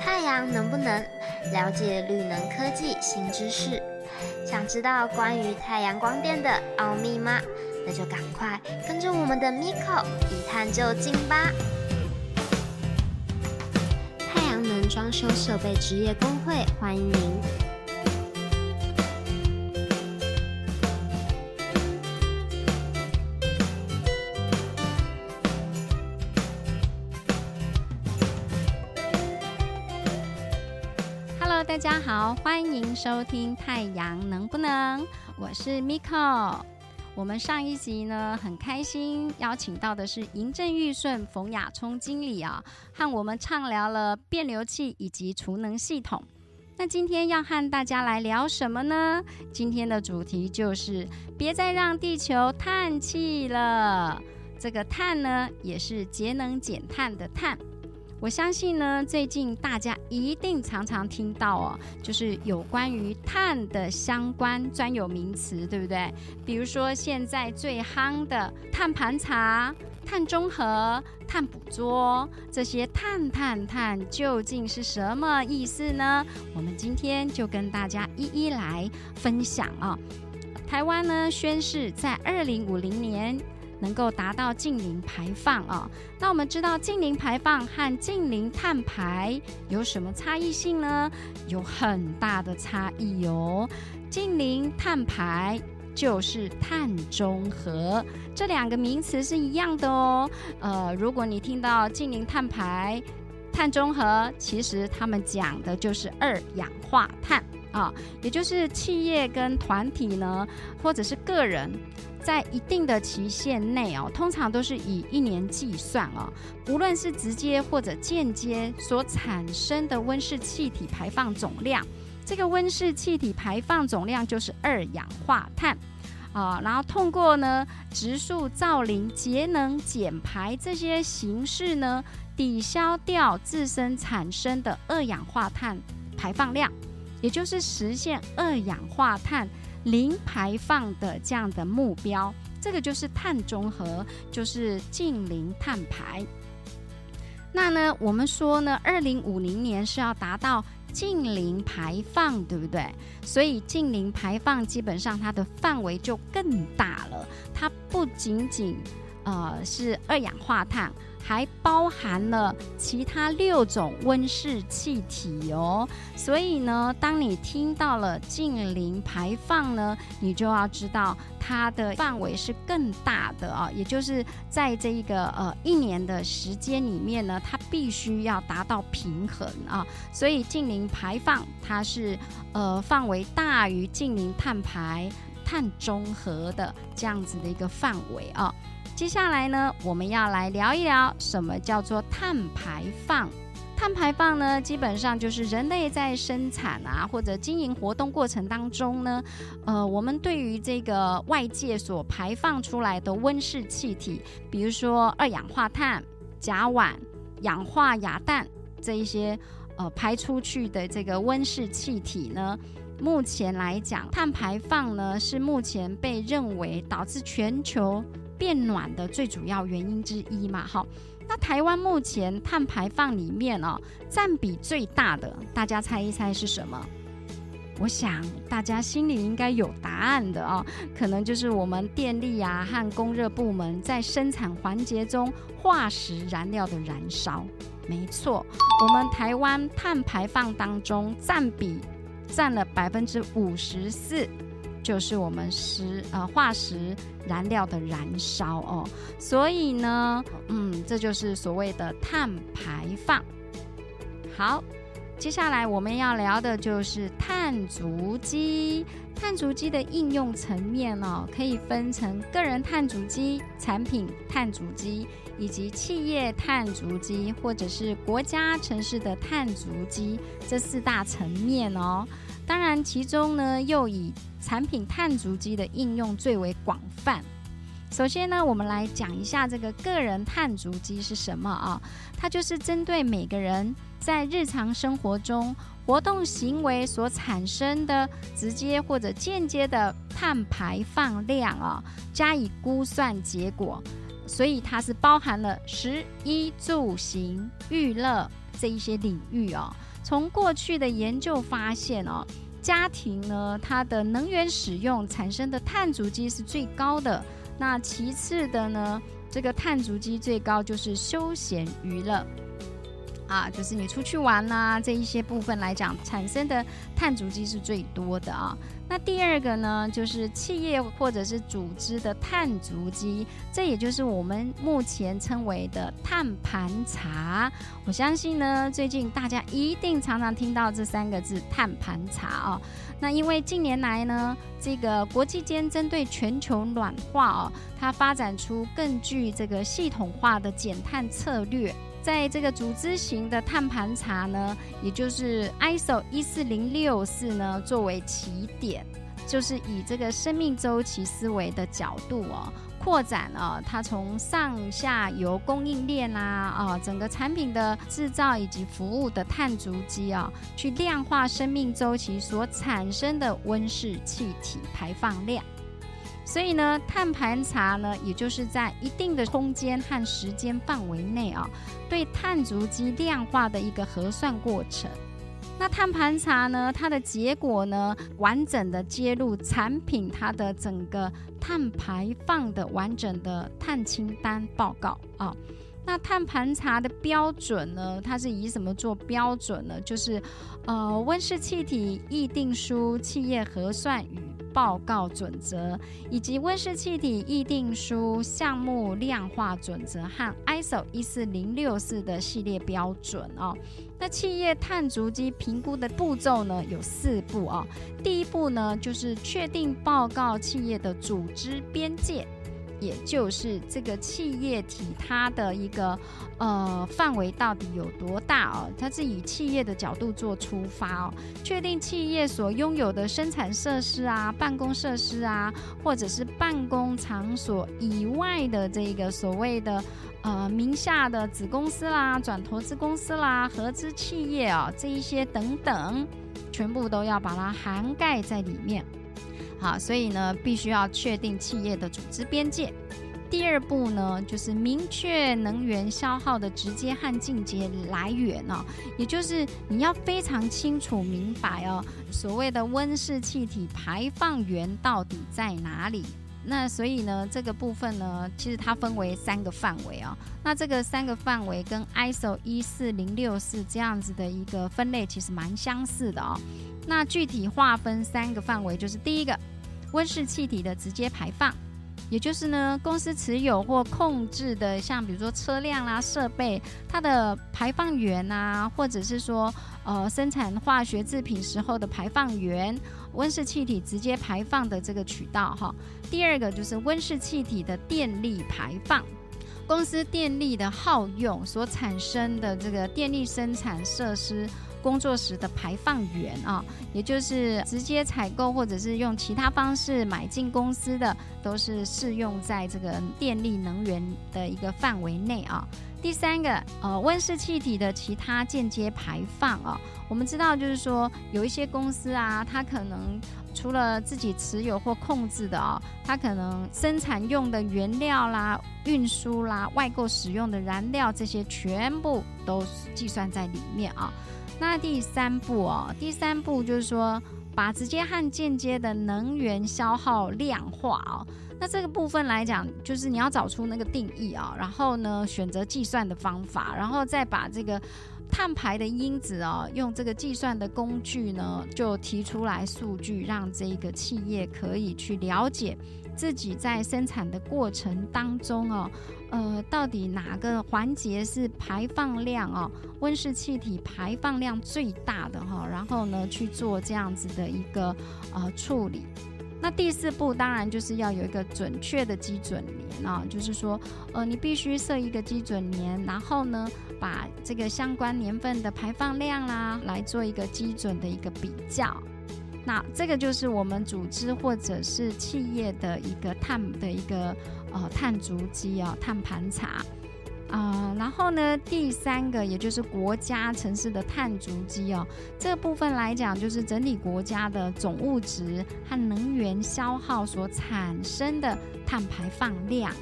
太阳能不能了解绿能科技新知识？想知道关于太阳光电的奥秘吗？那就赶快跟着我们的 Miko 一探究竟吧！太阳能装修设备职业工会欢迎您。大家好，欢迎收听《太阳能不能》，我是 Miko。我们上一集呢，很开心邀请到的是银正玉顺冯雅聪经理啊，和我们畅聊了变流器以及储能系统。那今天要和大家来聊什么呢？今天的主题就是别再让地球叹气了。这个碳呢，也是节能减碳的碳。我相信呢，最近大家一定常常听到哦，就是有关于碳的相关专有名词，对不对？比如说现在最夯的碳盘查、碳中和、碳捕捉，这些碳碳碳究竟是什么意思呢？我们今天就跟大家一一来分享啊。台湾呢宣誓在二零五零年。能够达到近零排放啊？那我们知道近零排放和近零碳排有什么差异性呢？有很大的差异哦。近零碳排就是碳中和，这两个名词是一样的哦。呃，如果你听到近零碳排、碳中和，其实他们讲的就是二氧化碳啊，也就是企业跟团体呢，或者是个人。在一定的期限内哦，通常都是以一年计算哦。无论是直接或者间接所产生的温室气体排放总量，这个温室气体排放总量就是二氧化碳啊。然后通过呢，植树造林、节能减排这些形式呢，抵消掉自身产生的二氧化碳排放量，也就是实现二氧化碳。零排放的这样的目标，这个就是碳中和，就是近零碳排。那呢，我们说呢，二零五零年是要达到近零排放，对不对？所以近零排放基本上它的范围就更大了，它不仅仅呃是二氧化碳。还包含了其他六种温室气体哦，所以呢，当你听到了近零排放呢，你就要知道它的范围是更大的啊，也就是在这一个呃一年的时间里面呢，它必须要达到平衡啊，所以近零排放它是呃范围大于近零碳排、碳中和的这样子的一个范围啊。接下来呢，我们要来聊一聊什么叫做碳排放。碳排放呢，基本上就是人类在生产啊或者经营活动过程当中呢，呃，我们对于这个外界所排放出来的温室气体，比如说二氧化碳、甲烷、氧化亚氮这一些呃排出去的这个温室气体呢，目前来讲，碳排放呢是目前被认为导致全球。变暖的最主要原因之一嘛，好，那台湾目前碳排放里面哦，占比最大的，大家猜一猜是什么？我想大家心里应该有答案的哦，可能就是我们电力啊和供热部门在生产环节中化石燃料的燃烧。没错，我们台湾碳排放当中占比占了百分之五十四。就是我们石呃化石燃料的燃烧哦，所以呢，嗯，这就是所谓的碳排放。好，接下来我们要聊的就是碳足迹。碳足迹的应用层面哦，可以分成个人碳足迹、产品碳足迹以及企业碳足迹，或者是国家城市的碳足迹这四大层面哦。当然，其中呢又以产品碳足迹的应用最为广泛。首先呢，我们来讲一下这个个人碳足迹是什么啊？它就是针对每个人在日常生活中活动行为所产生的直接或者间接的碳排放量啊，加以估算结果。所以它是包含了食衣住行、娱乐。这一些领域哦。从过去的研究发现哦，家庭呢它的能源使用产生的碳足迹是最高的。那其次的呢，这个碳足迹最高就是休闲娱乐。啊，就是你出去玩呐，这一些部分来讲，产生的碳足迹是最多的啊。那第二个呢，就是企业或者是组织的碳足迹，这也就是我们目前称为的碳盘查。我相信呢，最近大家一定常常听到这三个字“碳盘查”哦。那因为近年来呢，这个国际间针对全球暖化哦，它发展出更具这个系统化的减碳策略。在这个组织型的碳盘查呢，也就是 ISO 一四零六四呢，作为起点，就是以这个生命周期思维的角度哦，扩展了它从上下游供应链啊啊，整个产品的制造以及服务的碳足迹啊，去量化生命周期所产生的温室气体排放量。所以呢，碳盘查呢，也就是在一定的空间和时间范围内啊，对碳足迹量化的一个核算过程。那碳盘查呢，它的结果呢，完整的揭露产品它的整个碳排放的完整的碳清单报告啊。那碳盘查的标准呢，它是以什么做标准呢？就是呃，温室气体议定书企业核算与。报告准则以及温室气体议定书项目量化准则和 ISO 一四零六四的系列标准哦。那企业碳足迹评估的步骤呢有四步哦。第一步呢就是确定报告企业的组织边界。也就是这个企业体它的一个呃范围到底有多大哦？它是以企业的角度做出发哦，确定企业所拥有的生产设施啊、办公设施啊，或者是办公场所以外的这个所谓的呃名下的子公司啦、转投资公司啦、合资企业啊这一些等等，全部都要把它涵盖在里面。好，所以呢，必须要确定企业的组织边界。第二步呢，就是明确能源消耗的直接和间接来源哦，也就是你要非常清楚明白哦，所谓的温室气体排放源到底在哪里。那所以呢，这个部分呢，其实它分为三个范围哦。那这个三个范围跟 ISO 一四零六四这样子的一个分类其实蛮相似的哦。那具体划分三个范围，就是第一个，温室气体的直接排放，也就是呢，公司持有或控制的，像比如说车辆啦、设备，它的排放源啊，或者是说呃生产化学制品时候的排放源，温室气体直接排放的这个渠道哈。第二个就是温室气体的电力排放，公司电力的耗用所产生的这个电力生产设施。工作时的排放源啊，也就是直接采购或者是用其他方式买进公司的，都是适用在这个电力能源的一个范围内啊。第三个，呃，温室气体的其他间接排放啊，我们知道就是说有一些公司啊，它可能除了自己持有或控制的啊，它可能生产用的原料啦、运输啦、外购使用的燃料这些，全部都计算在里面啊。那第三步哦，第三步就是说，把直接和间接的能源消耗量化哦。那这个部分来讲，就是你要找出那个定义啊，然后呢，选择计算的方法，然后再把这个碳排的因子哦，用这个计算的工具呢，就提出来数据，让这个企业可以去了解。自己在生产的过程当中哦，呃，到底哪个环节是排放量哦，温室气体排放量最大的哈？然后呢，去做这样子的一个呃处理。那第四步当然就是要有一个准确的基准年啊，就是说，呃，你必须设一个基准年，然后呢，把这个相关年份的排放量啦，来做一个基准的一个比较。那这个就是我们组织或者是企业的一个碳的一个呃碳足迹啊，碳盘查啊。然后呢，第三个也就是国家城市的碳足迹哦，这部分来讲就是整体国家的总物质和能源消耗所产生的碳排放量。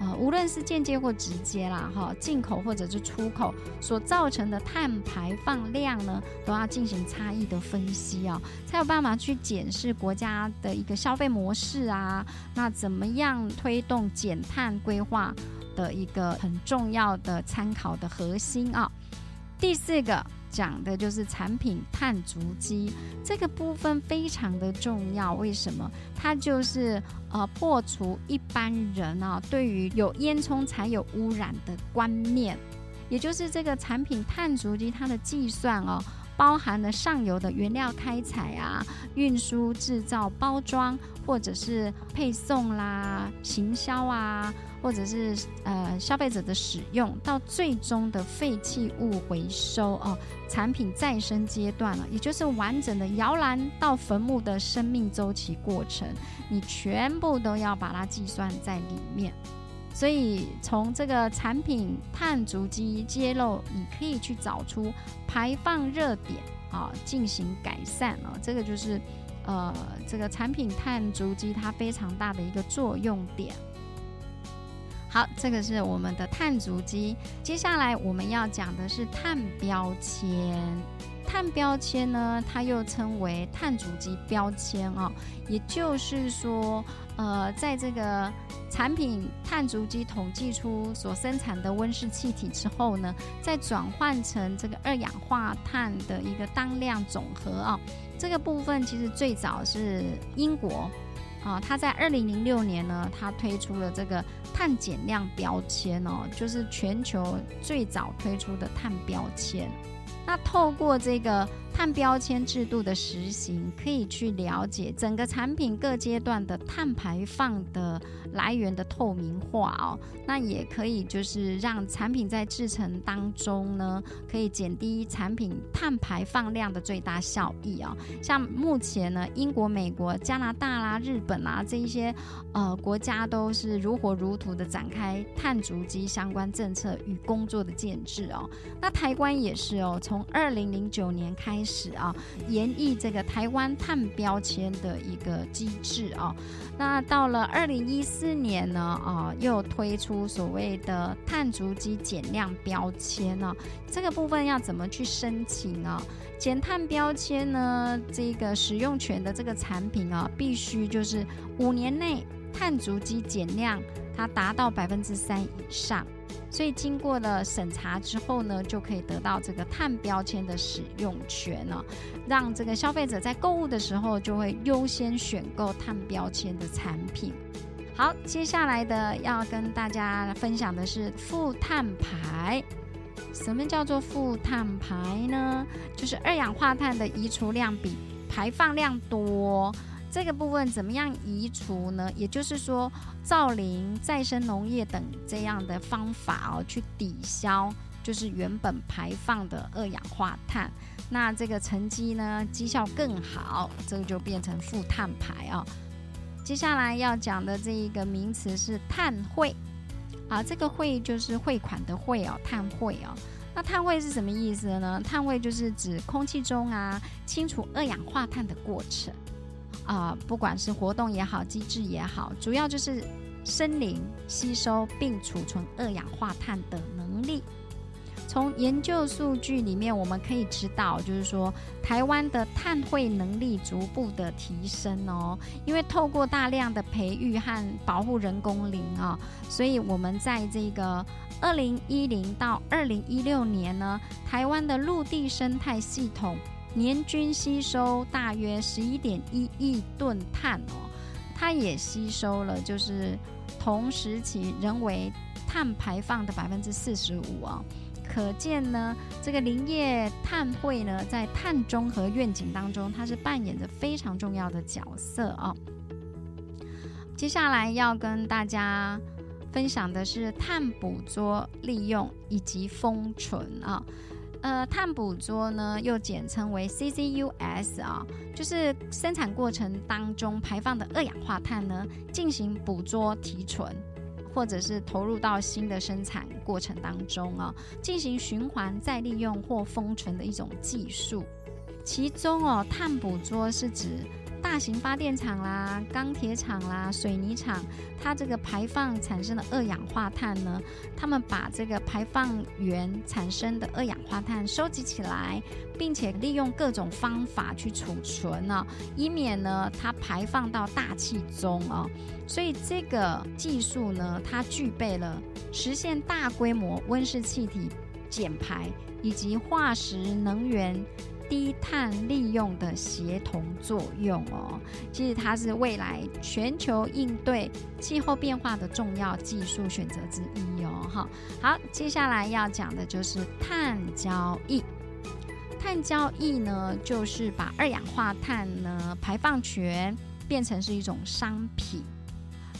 呃，无论是间接或直接啦，哈，进口或者是出口所造成的碳排放量呢，都要进行差异的分析啊，才有办法去检视国家的一个消费模式啊，那怎么样推动减碳规划的一个很重要的参考的核心啊。第四个。讲的就是产品碳足迹这个部分非常的重要，为什么？它就是呃破除一般人啊对于有烟囱才有污染的观念，也就是这个产品碳足迹它的计算哦，包含了上游的原料开采啊、运输、制造、包装，或者是配送啦、行销啊。或者是呃消费者的使用到最终的废弃物回收哦，产品再生阶段了，也就是完整的摇篮到坟墓的生命周期过程，你全部都要把它计算在里面。所以从这个产品碳足迹揭露，你可以去找出排放热点啊，进行改善啊，这个就是呃这个产品碳足迹它非常大的一个作用点。好，这个是我们的碳足迹。接下来我们要讲的是碳标签。碳标签呢，它又称为碳足迹标签啊，也就是说，呃，在这个产品碳足迹统计出所生产的温室气体之后呢，再转换成这个二氧化碳的一个当量总和啊，这个部分其实最早是英国。啊，它在二零零六年呢，它推出了这个碳减量标签哦，就是全球最早推出的碳标签。那透过这个。碳标签制度的实行，可以去了解整个产品各阶段的碳排放的来源的透明化哦。那也可以就是让产品在制成当中呢，可以减低产品碳排放量的最大效益哦。像目前呢，英国、美国、加拿大啦、日本啊这一些呃国家都是如火如荼的展开碳足迹相关政策与工作的建制哦。那台湾也是哦，从二零零九年开开。始啊，演绎这个台湾碳标签的一个机制啊，那到了二零一四年呢啊，又推出所谓的碳足迹减量标签呢，这个部分要怎么去申请啊？减碳标签呢，这个使用权的这个产品啊，必须就是五年内碳足迹减量，它达到百分之三以上。所以经过了审查之后呢，就可以得到这个碳标签的使用权了，让这个消费者在购物的时候就会优先选购碳标签的产品。好，接下来的要跟大家分享的是负碳排。什么叫做负碳排呢？就是二氧化碳的移除量比排放量多。这个部分怎么样移除呢？也就是说，造林、再生农业等这样的方法哦，去抵消就是原本排放的二氧化碳。那这个成绩呢，绩效更好，这个就变成负碳排哦。接下来要讲的这一个名词是碳汇啊，这个汇就是汇款的汇哦，碳汇哦。那碳汇是什么意思呢？碳汇就是指空气中啊清除二氧化碳的过程。啊，不管是活动也好，机制也好，主要就是森林吸收并储存二氧化碳的能力。从研究数据里面，我们可以知道，就是说台湾的碳汇能力逐步的提升哦。因为透过大量的培育和保护人工林啊，所以我们在这个二零一零到二零一六年呢，台湾的陆地生态系统。年均吸收大约十一点一亿吨碳哦，它也吸收了就是同时期人为碳排放的百分之四十五啊，可见呢这个林业碳汇呢在碳中和愿景当中，它是扮演着非常重要的角色啊。接下来要跟大家分享的是碳捕捉、利用以及封存啊。呃，碳捕捉呢，又简称为 CCUS 啊，就是生产过程当中排放的二氧化碳呢，进行捕捉提纯，或者是投入到新的生产过程当中啊，进行循环再利用或封存的一种技术。其中哦，碳捕捉是指。大型发电厂啦、钢铁厂啦、水泥厂，它这个排放产生的二氧化碳呢，他们把这个排放源产生的二氧化碳收集起来，并且利用各种方法去储存呢，以免呢它排放到大气中哦。所以这个技术呢，它具备了实现大规模温室气体减排以及化石能源。低碳利用的协同作用哦，其实它是未来全球应对气候变化的重要技术选择之一哦。哈，好，接下来要讲的就是碳交易。碳交易呢，就是把二氧化碳呢排放权变成是一种商品。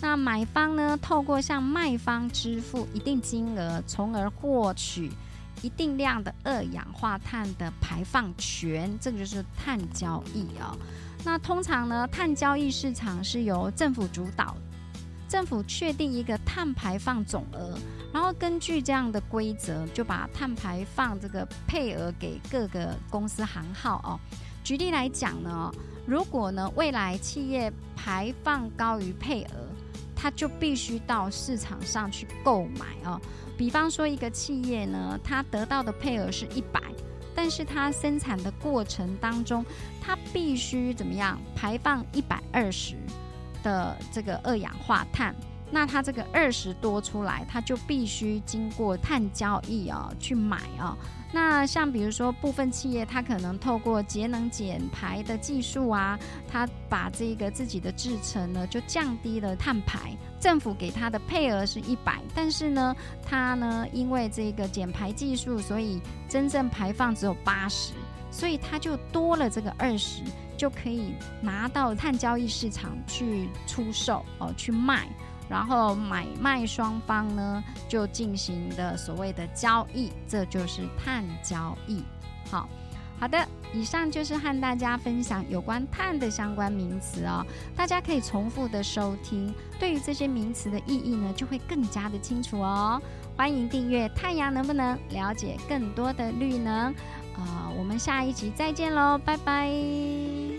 那买方呢，透过向卖方支付一定金额，从而获取。一定量的二氧化碳的排放权，这个就是碳交易啊。那通常呢，碳交易市场是由政府主导，政府确定一个碳排放总额，然后根据这样的规则，就把碳排放这个配额给各个公司行号哦。举例来讲呢，如果呢未来企业排放高于配额，他就必须到市场上去购买哦。比方说，一个企业呢，它得到的配额是一百，但是它生产的过程当中，它必须怎么样排放一百二十的这个二氧化碳。那它这个二十多出来，它就必须经过碳交易啊去买啊。那像比如说部分企业，它可能透过节能减排的技术啊，它把这个自己的制成呢就降低了碳排。政府给它的配额是一百，但是呢，它呢因为这个减排技术，所以真正排放只有八十，所以它就多了这个二十，就可以拿到碳交易市场去出售哦，去卖。然后买卖双方呢，就进行的所谓的交易，这就是碳交易。好，好的，以上就是和大家分享有关碳的相关名词哦，大家可以重复的收听，对于这些名词的意义呢，就会更加的清楚哦。欢迎订阅《太阳能不能了解更多的绿能》，呃，我们下一集再见喽，拜拜。